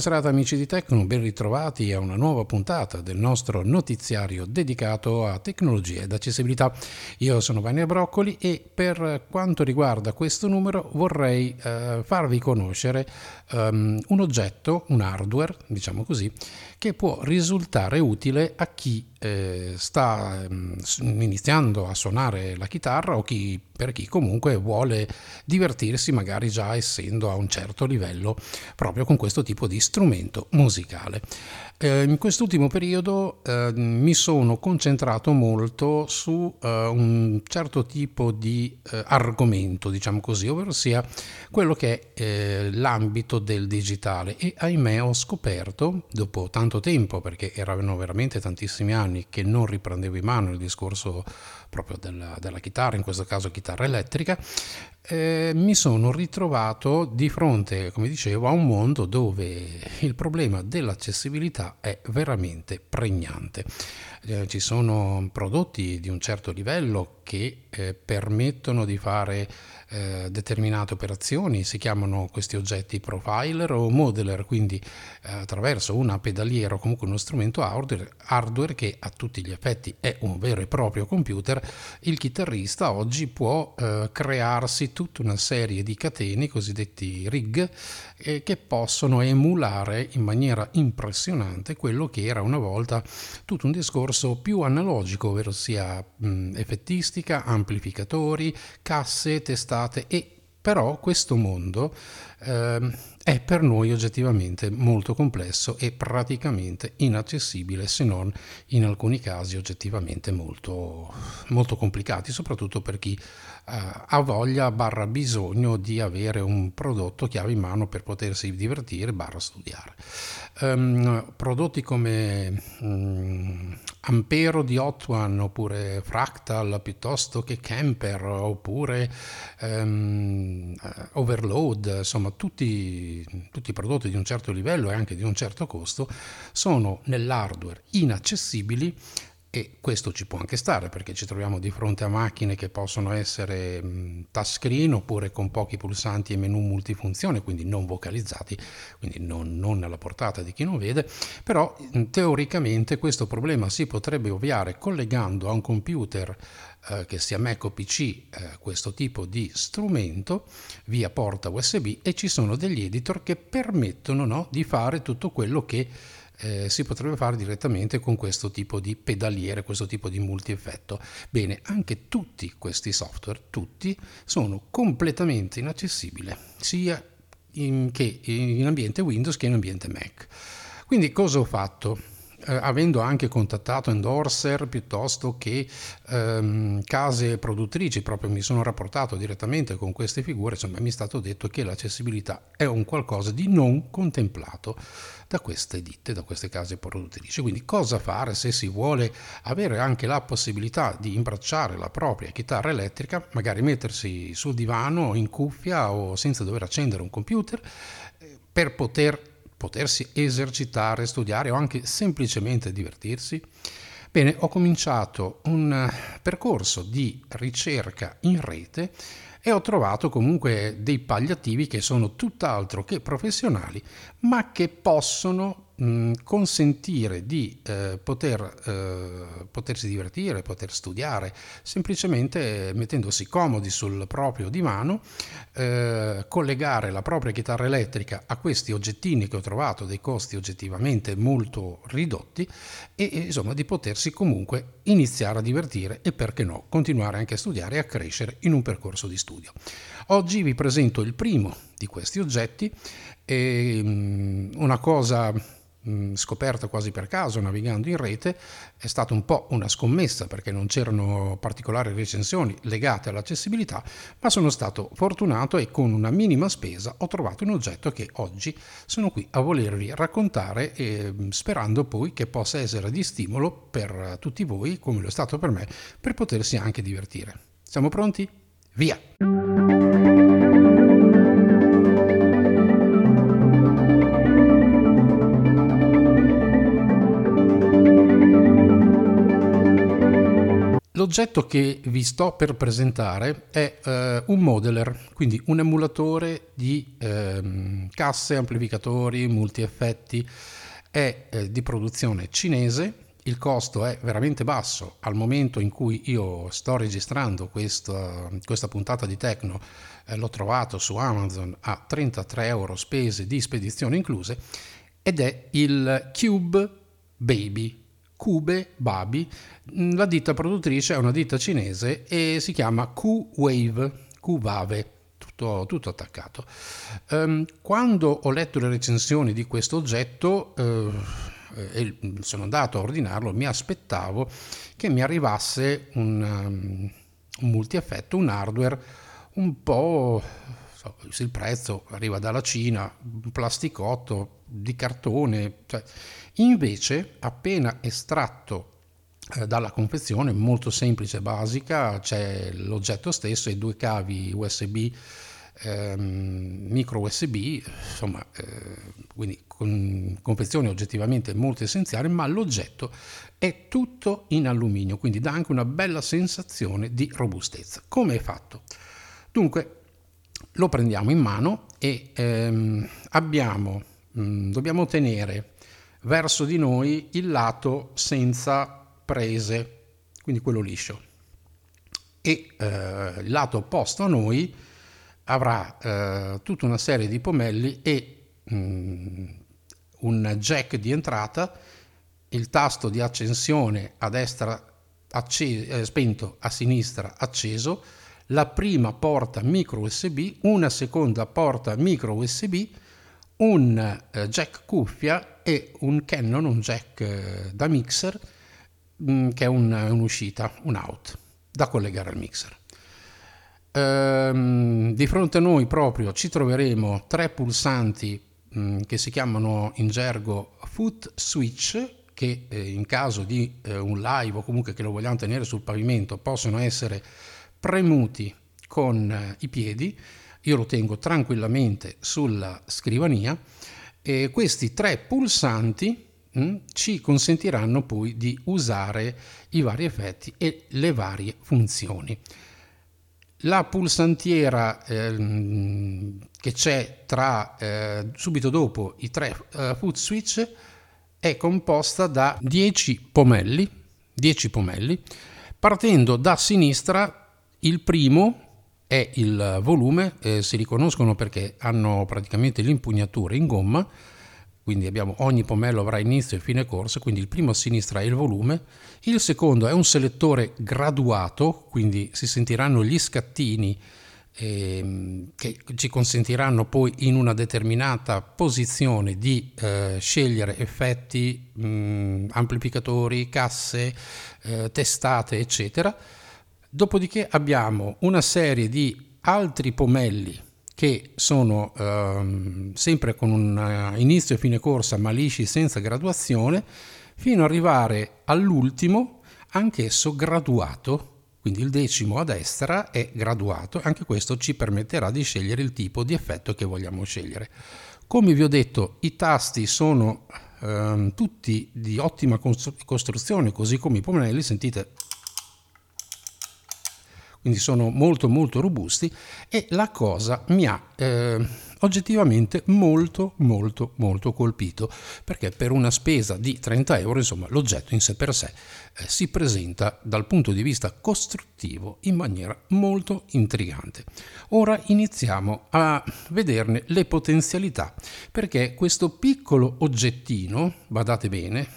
Buona serata amici di Tecno, ben ritrovati a una nuova puntata del nostro notiziario dedicato a tecnologie ed accessibilità. Io sono Vania Broccoli e per quanto riguarda questo numero vorrei eh, farvi conoscere um, un oggetto, un hardware, diciamo così, che può risultare utile a chi eh, sta um, iniziando a suonare la chitarra o chi, per chi comunque vuole divertirsi magari già essendo a un certo livello proprio con questo tipo di strumento musicale. Eh, in quest'ultimo periodo eh, mi sono concentrato molto su eh, un certo tipo di eh, argomento, diciamo così, ovvero sia quello che è eh, l'ambito del digitale. E ahimè ho scoperto, dopo tanto tempo, perché erano veramente tantissimi anni che non riprendevo in mano il discorso proprio della, della chitarra, in questo caso chitarra elettrica, eh, mi sono ritrovato di fronte, come dicevo, a un mondo dove il problema dell'accessibilità è veramente pregnante. Eh, ci sono prodotti di un certo livello che eh, permettono di fare eh, determinate operazioni, si chiamano questi oggetti profiler o modeler, quindi eh, attraverso una pedaliera o comunque uno strumento hardware, hardware che a tutti gli effetti è un vero e proprio computer, il chitarrista oggi può eh, crearsi tutta una serie di catene, cosiddetti rig, eh, che possono emulare in maniera impressionante quello che era una volta tutto un discorso più analogico, ovvero sia mh, effettistica, amplificatori, casse, testate e però questo mondo eh, è per noi oggettivamente molto complesso e praticamente inaccessibile se non in alcuni casi oggettivamente molto, molto complicati, soprattutto per chi eh, ha voglia barra bisogno di avere un prodotto chiave in mano per potersi divertire barra studiare. Um, prodotti come um, Ampero di One oppure Fractal piuttosto che Camper oppure um, Overload, insomma tutti, tutti i prodotti di un certo livello e anche di un certo costo sono nell'hardware inaccessibili e questo ci può anche stare perché ci troviamo di fronte a macchine che possono essere touchscreen oppure con pochi pulsanti e menu multifunzione, quindi non vocalizzati, quindi non, non alla portata di chi non vede, però teoricamente questo problema si potrebbe ovviare collegando a un computer eh, che sia Mac o PC eh, questo tipo di strumento via porta USB e ci sono degli editor che permettono no, di fare tutto quello che eh, si potrebbe fare direttamente con questo tipo di pedaliere, questo tipo di multi-effetto. Bene, anche tutti questi software, tutti, sono completamente inaccessibili, sia in, che in ambiente Windows che in ambiente Mac. Quindi cosa ho fatto? Eh, avendo anche contattato endorser piuttosto che ehm, case produttrici, proprio mi sono rapportato direttamente con queste figure, insomma mi è stato detto che l'accessibilità è un qualcosa di non contemplato da queste ditte, da queste case produttrici. Quindi cosa fare se si vuole avere anche la possibilità di imbracciare la propria chitarra elettrica, magari mettersi sul divano in cuffia o senza dover accendere un computer eh, per poter potersi esercitare, studiare o anche semplicemente divertirsi? Bene, ho cominciato un eh, percorso di ricerca in rete e ho trovato comunque dei pagliativi che sono tutt'altro che professionali, ma che possono mh, consentire di eh, poter, eh, potersi divertire, poter studiare, semplicemente mettendosi comodi sul proprio divano, eh, collegare la propria chitarra elettrica a questi oggettini che ho trovato dei costi oggettivamente molto ridotti e insomma di potersi comunque iniziare a divertire e perché no continuare anche a studiare e a crescere in un percorso di studio. Oggi vi presento il primo di questi oggetti e una cosa Mm, scoperta quasi per caso navigando in rete è stata un po' una scommessa perché non c'erano particolari recensioni legate all'accessibilità, ma sono stato fortunato e con una minima spesa ho trovato un oggetto che oggi sono qui a volervi raccontare e mm, sperando poi che possa essere di stimolo per tutti voi, come lo è stato per me, per potersi anche divertire. Siamo pronti? Via! L'oggetto che vi sto per presentare è eh, un modeler, quindi un emulatore di eh, casse, amplificatori, multi-effetti. È eh, di produzione cinese, il costo è veramente basso. Al momento in cui io sto registrando questa, questa puntata di Tecno, eh, l'ho trovato su Amazon a 33 euro spese di spedizione incluse ed è il Cube Baby Cube Babi. Mm, la ditta produttrice è una ditta cinese e si chiama Q-Wave, Q-Vave. Tutto, tutto, attaccato. Um, quando ho letto le recensioni di questo oggetto uh, e sono andato a ordinarlo, mi aspettavo che mi arrivasse un, um, un multi-effetto, un hardware un po' il prezzo arriva dalla Cina, un plasticotto di cartone, cioè, invece appena estratto eh, dalla confezione, molto semplice basica, c'è l'oggetto stesso e due cavi USB, ehm, micro USB, insomma, eh, quindi con confezione oggettivamente molto essenziale, ma l'oggetto è tutto in alluminio, quindi dà anche una bella sensazione di robustezza. Come è fatto? Dunque, lo prendiamo in mano e ehm, abbiamo, mh, mm, dobbiamo tenere verso di noi il lato senza prese, quindi quello liscio. E eh, il lato opposto a noi avrà eh, tutta una serie di pomelli e mh, mm, un jack di entrata, il tasto di accensione a destra acceso, eh, spento, a sinistra acceso, la prima porta micro USB, una seconda porta micro USB, un eh, jack cuffia e un Canon, un jack eh, da mixer, mh, mm, che è un, un'uscita, un out, da collegare al mixer. Ehm, di fronte a noi proprio ci troveremo tre pulsanti mh, mm, che si chiamano in gergo foot switch, che eh, in caso di eh, un live o comunque che lo vogliamo tenere sul pavimento possono essere premuti con eh, i piedi, io lo tengo tranquillamente sulla scrivania e questi tre pulsanti mm, ci consentiranno poi di usare i vari effetti e le varie funzioni. La pulsantiera eh, che c'è tra, eh, subito dopo i tre eh, foot switch è composta da 10 pomelli, 10 pomelli. Partendo da sinistra il primo è il volume, eh, si riconoscono perché hanno praticamente l'impugnatura in gomma, quindi abbiamo ogni pomello avrà inizio e fine corso, quindi il primo a sinistra è il volume, il secondo è un selettore graduato, quindi si sentiranno gli scattini eh, che ci consentiranno poi in una determinata posizione di eh, scegliere effetti, mh, mm, amplificatori, casse, eh, testate, eccetera. Dopodiché abbiamo una serie di altri pomelli che sono ehm, sempre con un eh, inizio e fine corsa ma lisci senza graduazione, fino ad arrivare all'ultimo, anch'esso graduato, quindi il decimo a destra è graduato, anche questo ci permetterà di scegliere il tipo di effetto che vogliamo scegliere. Come vi ho detto, i tasti sono ehm, tutti di ottima costruzione, così come i pomelli, sentite quindi sono molto molto robusti e la cosa mi ha eh, oggettivamente molto molto molto colpito perché per una spesa di 30 euro insomma l'oggetto in sé per sé eh, si presenta dal punto di vista costruttivo in maniera molto intrigante. Ora iniziamo a vederne le potenzialità perché questo piccolo oggettino, badate bene,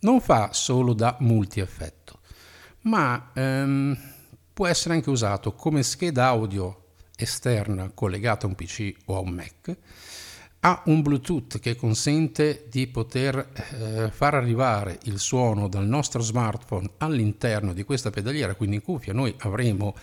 non fa solo da multi-effetto ma ehm, può essere anche usato come scheda audio esterna collegata a un PC o a un Mac, ha un Bluetooth che consente di poter eh, far arrivare il suono dal nostro smartphone all'interno di questa pedaliera, quindi in cuffia noi avremo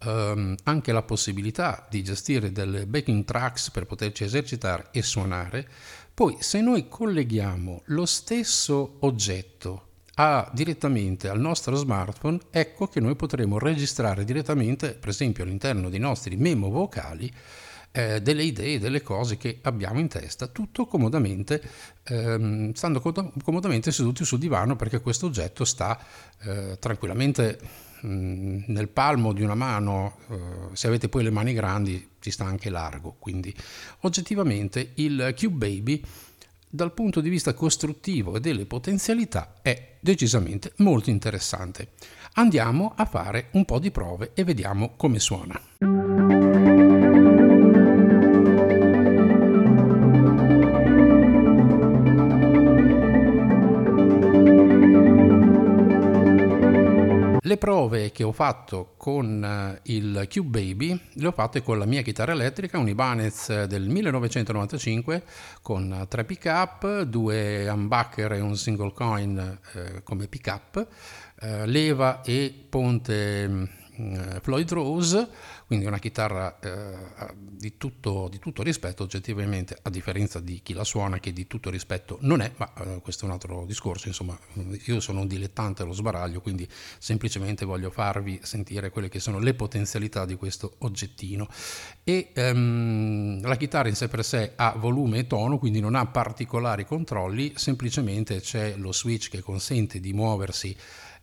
ehm, anche la possibilità di gestire delle backing tracks per poterci esercitare e suonare. Poi se noi colleghiamo lo stesso oggetto a, direttamente al nostro smartphone, ecco che noi potremo registrare direttamente, per esempio all'interno dei nostri memo vocali, eh, delle idee, delle cose che abbiamo in testa, tutto comodamente, ehm, stando comodamente seduti sul divano perché questo oggetto sta eh, tranquillamente mh, nel palmo di una mano, eh, se avete poi le mani grandi ci sta anche largo, quindi oggettivamente il Cube Baby dal punto di vista costruttivo e delle potenzialità è decisamente molto interessante. Andiamo a fare un po' di prove e vediamo come suona. Le prove che ho fatto con eh, il Cube Baby le ho fatte con la mia chitarra elettrica, un Ibanez del 1995 con tre pick-up, due humbucker e un single coin eh, come pick-up, eh, leva e ponte mm, Floyd Rose quindi una chitarra eh, di, tutto, di, tutto, rispetto oggettivamente, a differenza di chi la suona che di tutto rispetto non è, ma eh, questo è un altro discorso, insomma io sono un dilettante allo sbaraglio, quindi semplicemente voglio farvi sentire quelle che sono le potenzialità di questo oggettino. E ehm, la chitarra in sé per sé ha volume e tono, quindi non ha particolari controlli, semplicemente c'è lo switch che consente di muoversi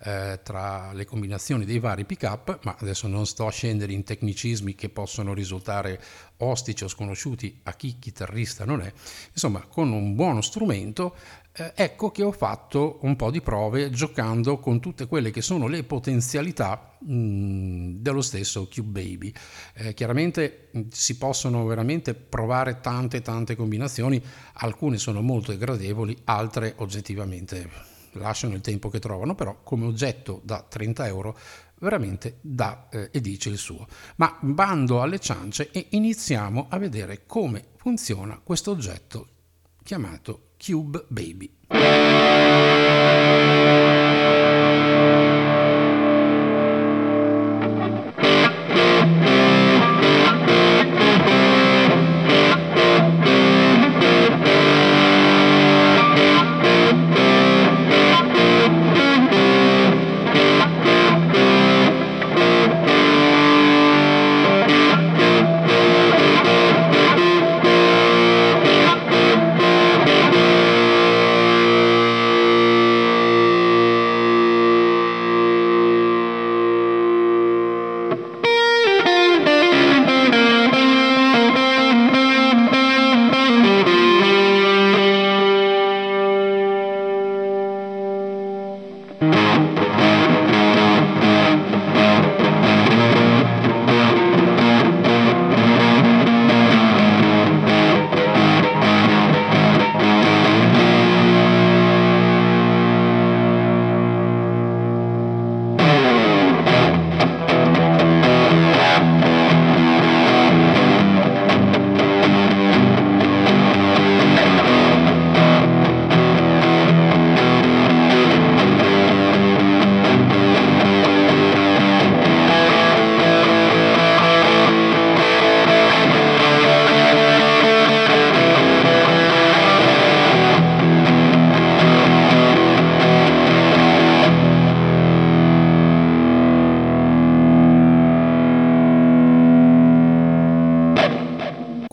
eh, tra le combinazioni dei vari pick-up, ma adesso non sto a scendere in tecnicismi che possono risultare ostici o sconosciuti a chi chitarrista non è. Insomma, con un buono strumento eh, ecco che ho fatto un po' di prove giocando con tutte quelle che sono le potenzialità dello stesso Cube Baby. Eh, chiaramente si possono veramente provare tante tante combinazioni, alcune sono molto gradevoli, altre oggettivamente lasciano il tempo che trovano, però come oggetto da 30 euro veramente dà eh, e dice il suo. Ma bando alle ciance e iniziamo a vedere come funziona questo oggetto chiamato Cube Baby.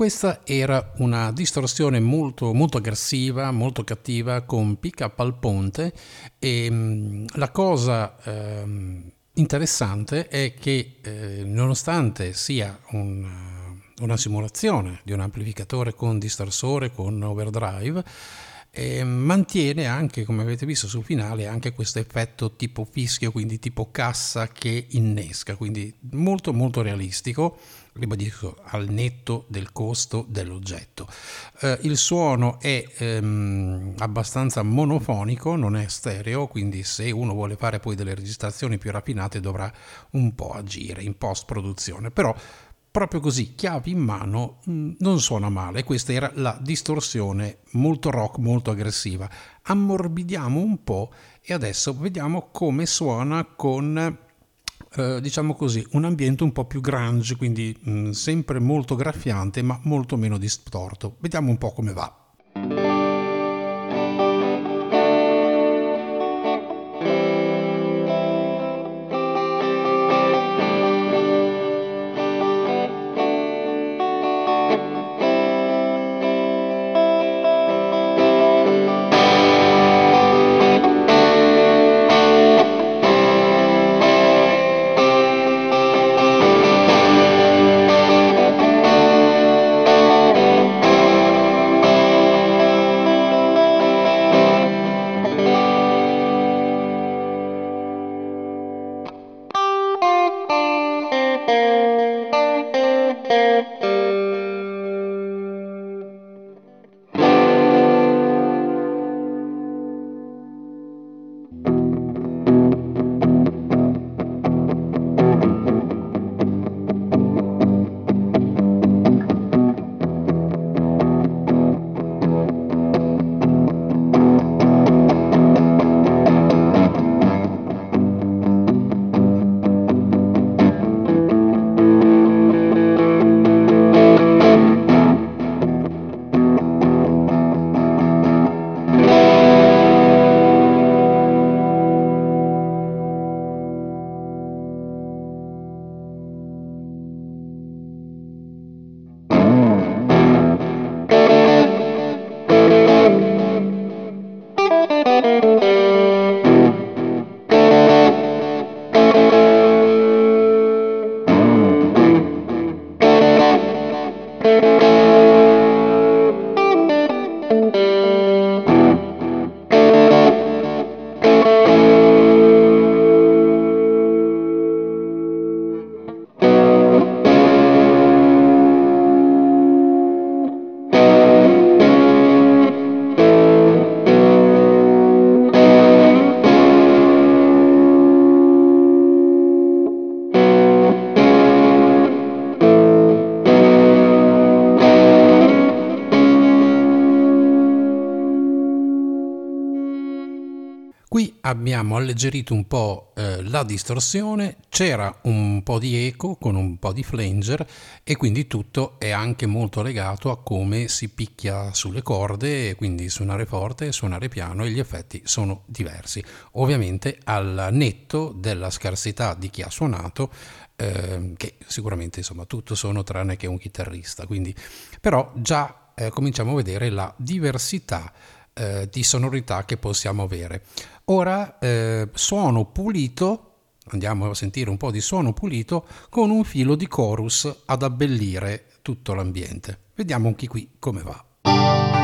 Questa era una distorsione molto, molto aggressiva, molto cattiva, con pick up al ponte. E mh, mm, la cosa eh, interessante è che eh, nonostante sia un, una simulazione di un amplificatore con distorsore, con overdrive, eh, mantiene anche, come avete visto sul finale, anche questo effetto tipo fischio, quindi tipo cassa che innesca, quindi molto molto realistico ribadisco, al netto del costo dell'oggetto. Eh, il suono è ehm, abbastanza monofonico, non è stereo, quindi se uno vuole fare poi delle registrazioni più raffinate dovrà un po' agire in post produzione, però proprio così, chiavi in mano, mm, non suona male. Questa era la distorsione molto rock, molto aggressiva. Ammorbidiamo un po' e adesso vediamo come suona con eh, diciamo così, un ambiente un po' più grunge, quindi mh, sempre molto graffiante ma molto meno distorto. Vediamo un po' come va. there. Abbiamo alleggerito un po' eh, la distorsione, c'era un po' di eco con un po' di flanger e quindi tutto è anche molto legato a come si picchia sulle corde, quindi suonare forte, suonare piano e gli effetti sono diversi. Ovviamente al netto della scarsità di chi ha suonato, eh, che sicuramente insomma tutto sono tranne che un chitarrista, quindi però già eh, cominciamo a vedere la diversità eh, di sonorità che possiamo avere. Ora eh, suono pulito, andiamo a sentire un po' di suono pulito con un filo di chorus ad abbellire tutto l'ambiente. Vediamo anche qui come va.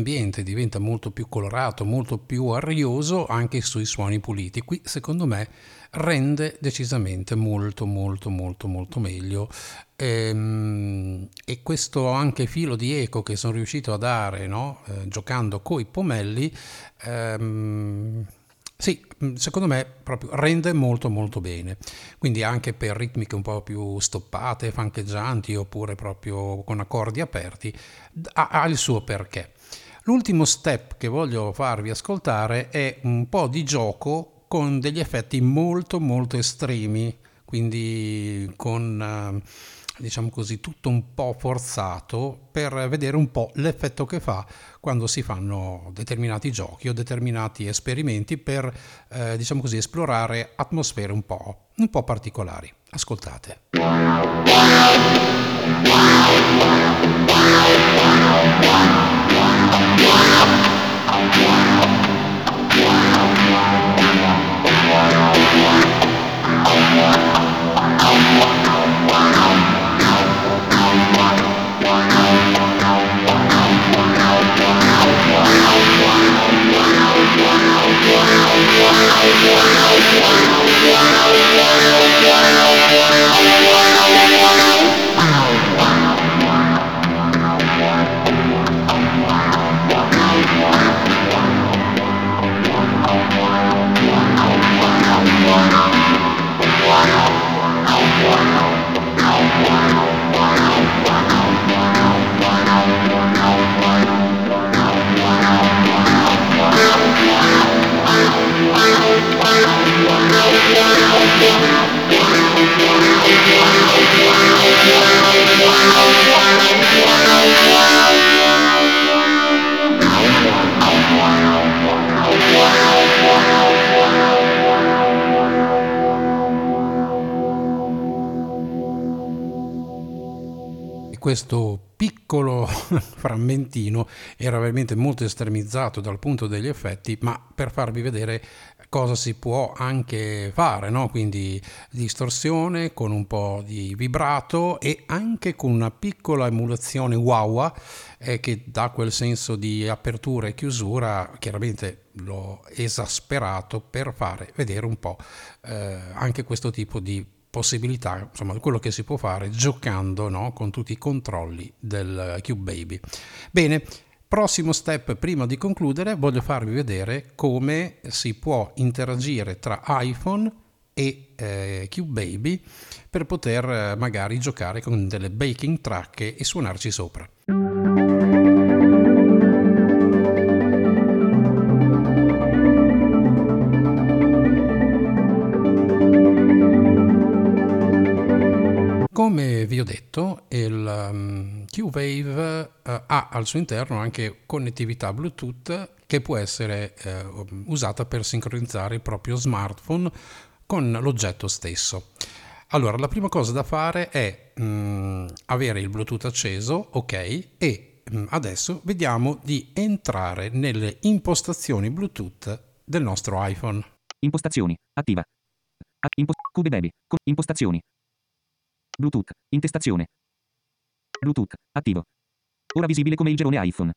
L'ambiente diventa molto più colorato, molto più arioso anche sui suoni puliti. Qui secondo me rende decisamente molto molto molto molto meglio ehm, e questo anche filo di eco che sono riuscito a dare no? eh, giocando coi pomelli ehm, sì, mm, secondo me proprio rende molto molto bene. Quindi anche per ritmiche un po' più stoppate, fancheggianti oppure proprio con accordi aperti, ha, ha il suo perché. L'ultimo step che voglio farvi ascoltare è un po' di gioco con degli effetti molto molto estremi, quindi con... Uh, diciamo così, tutto un po' forzato per vedere un po' l'effetto che fa quando si fanno determinati giochi o determinati esperimenti per, eh, diciamo così, esplorare atmosfere un po', un po' particolari. Ascoltate. Questo piccolo frammentino era veramente molto estremizzato dal punto degli effetti, ma per farvi vedere cosa si può anche fare, no? quindi distorsione con un po' di vibrato e anche con una piccola emulazione wah eh, che dà quel senso di apertura e chiusura, chiaramente l'ho esasperato per fare vedere un po' eh, anche questo tipo di possibilità, insomma, quello che si può fare giocando no, con tutti i controlli del Cube Baby. Bene, prossimo step prima di concludere voglio farvi vedere come si può interagire tra iPhone e eh, Cube Baby per poter eh, magari giocare con delle baking track e suonarci sopra. Q-Wave uh, ha al suo interno anche connettività Bluetooth che può essere uh, usata per sincronizzare il proprio smartphone con l'oggetto stesso. Allora, la prima cosa da fare è um, avere il Bluetooth acceso, ok, e um, adesso vediamo di entrare nelle impostazioni Bluetooth del nostro iPhone. Impostazioni, attiva. Impo- Cube impostazioni, Bluetooth. Intestazione. Bluetooth. Attivo. Ora visibile come il gerone iPhone.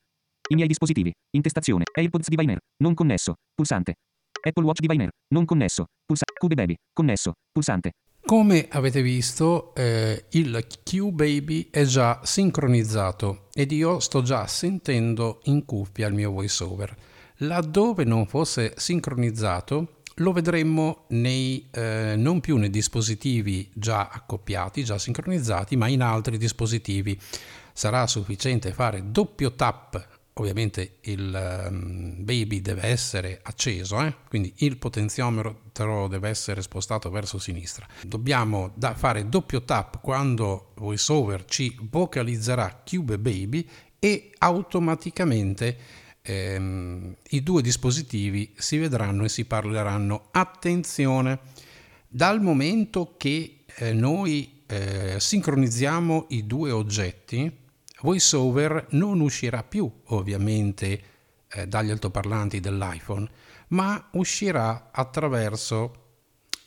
I miei dispositivi. Intestazione. AirPods Diviner. Non connesso. Pulsante. Apple Watch Diviner. Non connesso. Pulsante. Cube Baby. Connesso. Pulsante. Come avete visto, eh, il Q-Baby è già sincronizzato ed io sto già sentendo in cuffia il mio voiceover. Laddove non fosse sincronizzato, lo vedremmo nei, eh, non più nei dispositivi già accoppiati, già sincronizzati, ma in altri dispositivi. Sarà sufficiente fare doppio tap, ovviamente il um, baby deve essere acceso, eh? quindi il potenziometro deve essere spostato verso sinistra. Dobbiamo da fare doppio tap quando VoiceOver ci vocalizzerà Cube Baby e automaticamente ehm, i due dispositivi si vedranno e si parleranno. Attenzione, dal momento che eh, noi eh, sincronizziamo i due oggetti, VoiceOver non uscirà più ovviamente eh, dagli altoparlanti dell'iPhone, ma uscirà attraverso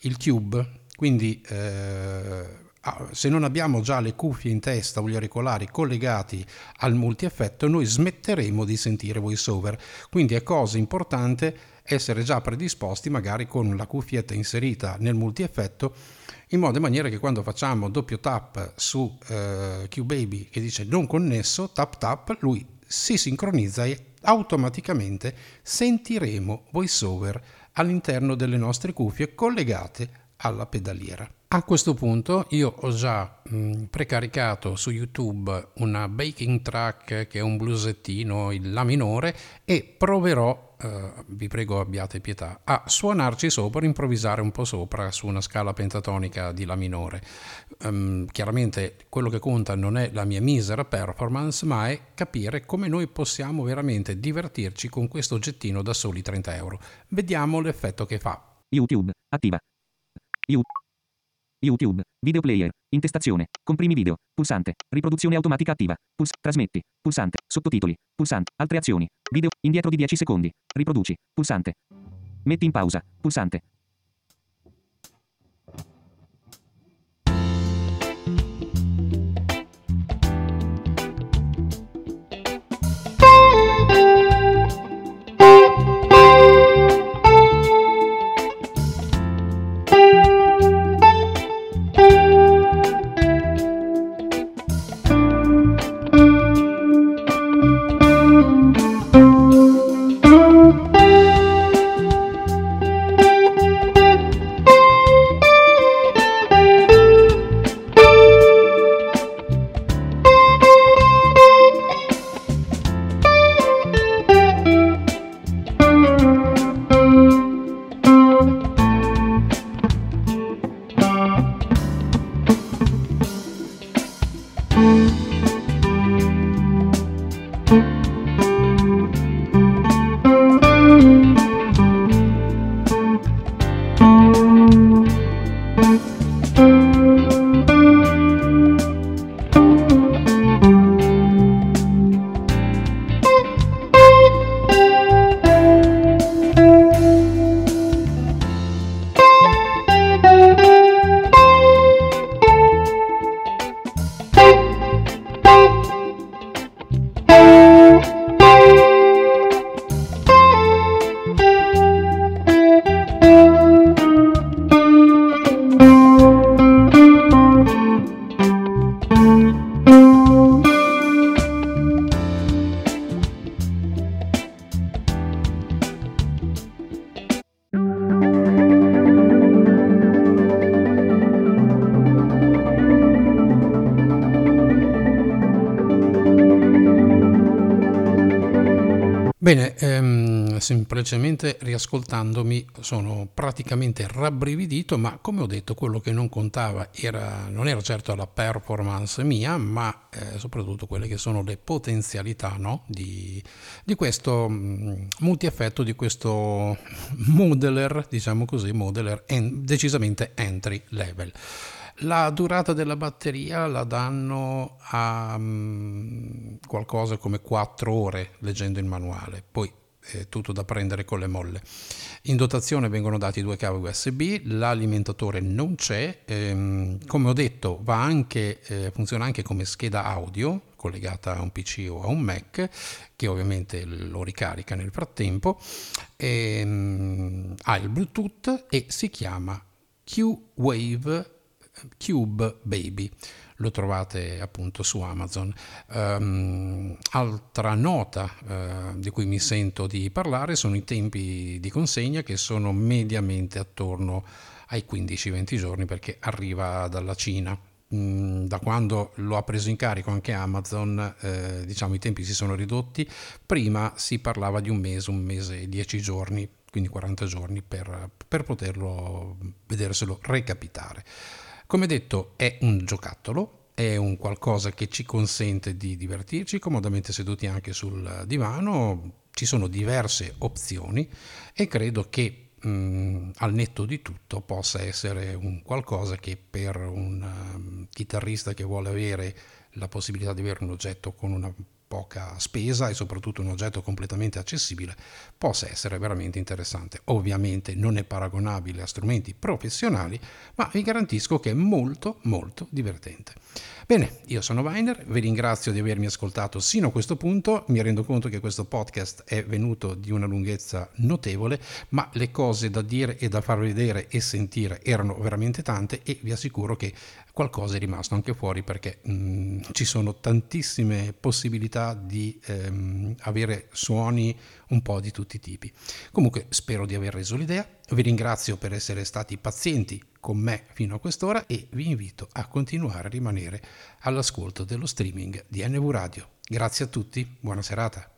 il Cube, quindi eh, se non abbiamo già le cuffie in testa o gli auricolari collegati al multi-effetto, noi smetteremo di sentire voiceover. Quindi è cosa importante essere già predisposti magari con la cuffietta inserita nel multi-effetto in modo e maniera che quando facciamo doppio tap su eh, QBaby che dice non connesso, tap tap, lui si sincronizza e automaticamente sentiremo voiceover all'interno delle nostre cuffie collegate alla pedaliera. A questo punto io ho già mh, precaricato su YouTube una baking track che è un bluesettino in La minore e proverò, eh, vi prego abbiate pietà, a suonarci sopra, improvvisare un po' sopra su una scala pentatonica di La minore. Um, chiaramente quello che conta non è la mia misera performance, ma è capire come noi possiamo veramente divertirci con questo oggettino da soli 30 euro. Vediamo l'effetto che fa. YouTube, attiva. YouTube. YouTube, video player, intestazione, comprimi video, pulsante, riproduzione automatica attiva, puls, trasmetti, pulsante, sottotitoli, pulsante, altre azioni, video, indietro di 10 secondi, riproduci, pulsante. Metti in pausa, pulsante, Bene, ehm, semplicemente riascoltandomi sono praticamente rabbrividito, ma come ho detto quello che non contava era, non era certo la performance mia, ma eh, soprattutto quelle che sono le potenzialità no? di, di, questo mh, mm, multi-effetto, di questo modeler, diciamo così, modeler en, decisamente entry level. La durata della batteria la danno a um, qualcosa come 4 ore leggendo il manuale, poi è tutto da prendere con le molle. In dotazione vengono dati due cavi USB, l'alimentatore non c'è, ehm, come ho detto anche, eh, funziona anche come scheda audio collegata a un PC o a un Mac che ovviamente lo ricarica nel frattempo, ehm, ha il Bluetooth e si chiama Q-Wave Cube Baby. Lo trovate appunto su Amazon. Um, altra nota uh, di cui mi sento di parlare sono i tempi di consegna che sono mediamente attorno ai 15-20 giorni perché arriva dalla Cina mm, da quando lo ha preso in carico anche Amazon, eh, diciamo i tempi si sono ridotti. Prima si parlava di un mese, un mese e dieci giorni, quindi 40 giorni per, per poterlo vederselo recapitare. Come detto, è un giocattolo, è un qualcosa che ci consente di divertirci comodamente seduti anche sul divano, ci sono diverse opzioni e credo che mm, al netto di tutto possa essere un qualcosa che per un um, chitarrista che vuole avere la possibilità di avere un oggetto con una poca spesa e soprattutto un oggetto completamente accessibile possa essere veramente interessante. Ovviamente non è paragonabile a strumenti professionali, ma vi garantisco che è molto molto divertente. Bene, io sono Weiner, vi ringrazio di avermi ascoltato sino a questo punto, mi rendo conto che questo podcast è venuto di una lunghezza notevole, ma le cose da dire e da far vedere e sentire erano veramente tante e vi assicuro che qualcosa è rimasto anche fuori perché mh, mm, ci sono tantissime possibilità di ehm, avere suoni un po' di tutti i tipi. Comunque spero di aver reso l'idea, vi ringrazio per essere stati pazienti con me fino a quest'ora e vi invito a continuare a rimanere all'ascolto dello streaming di NV Radio. Grazie a tutti, buona serata.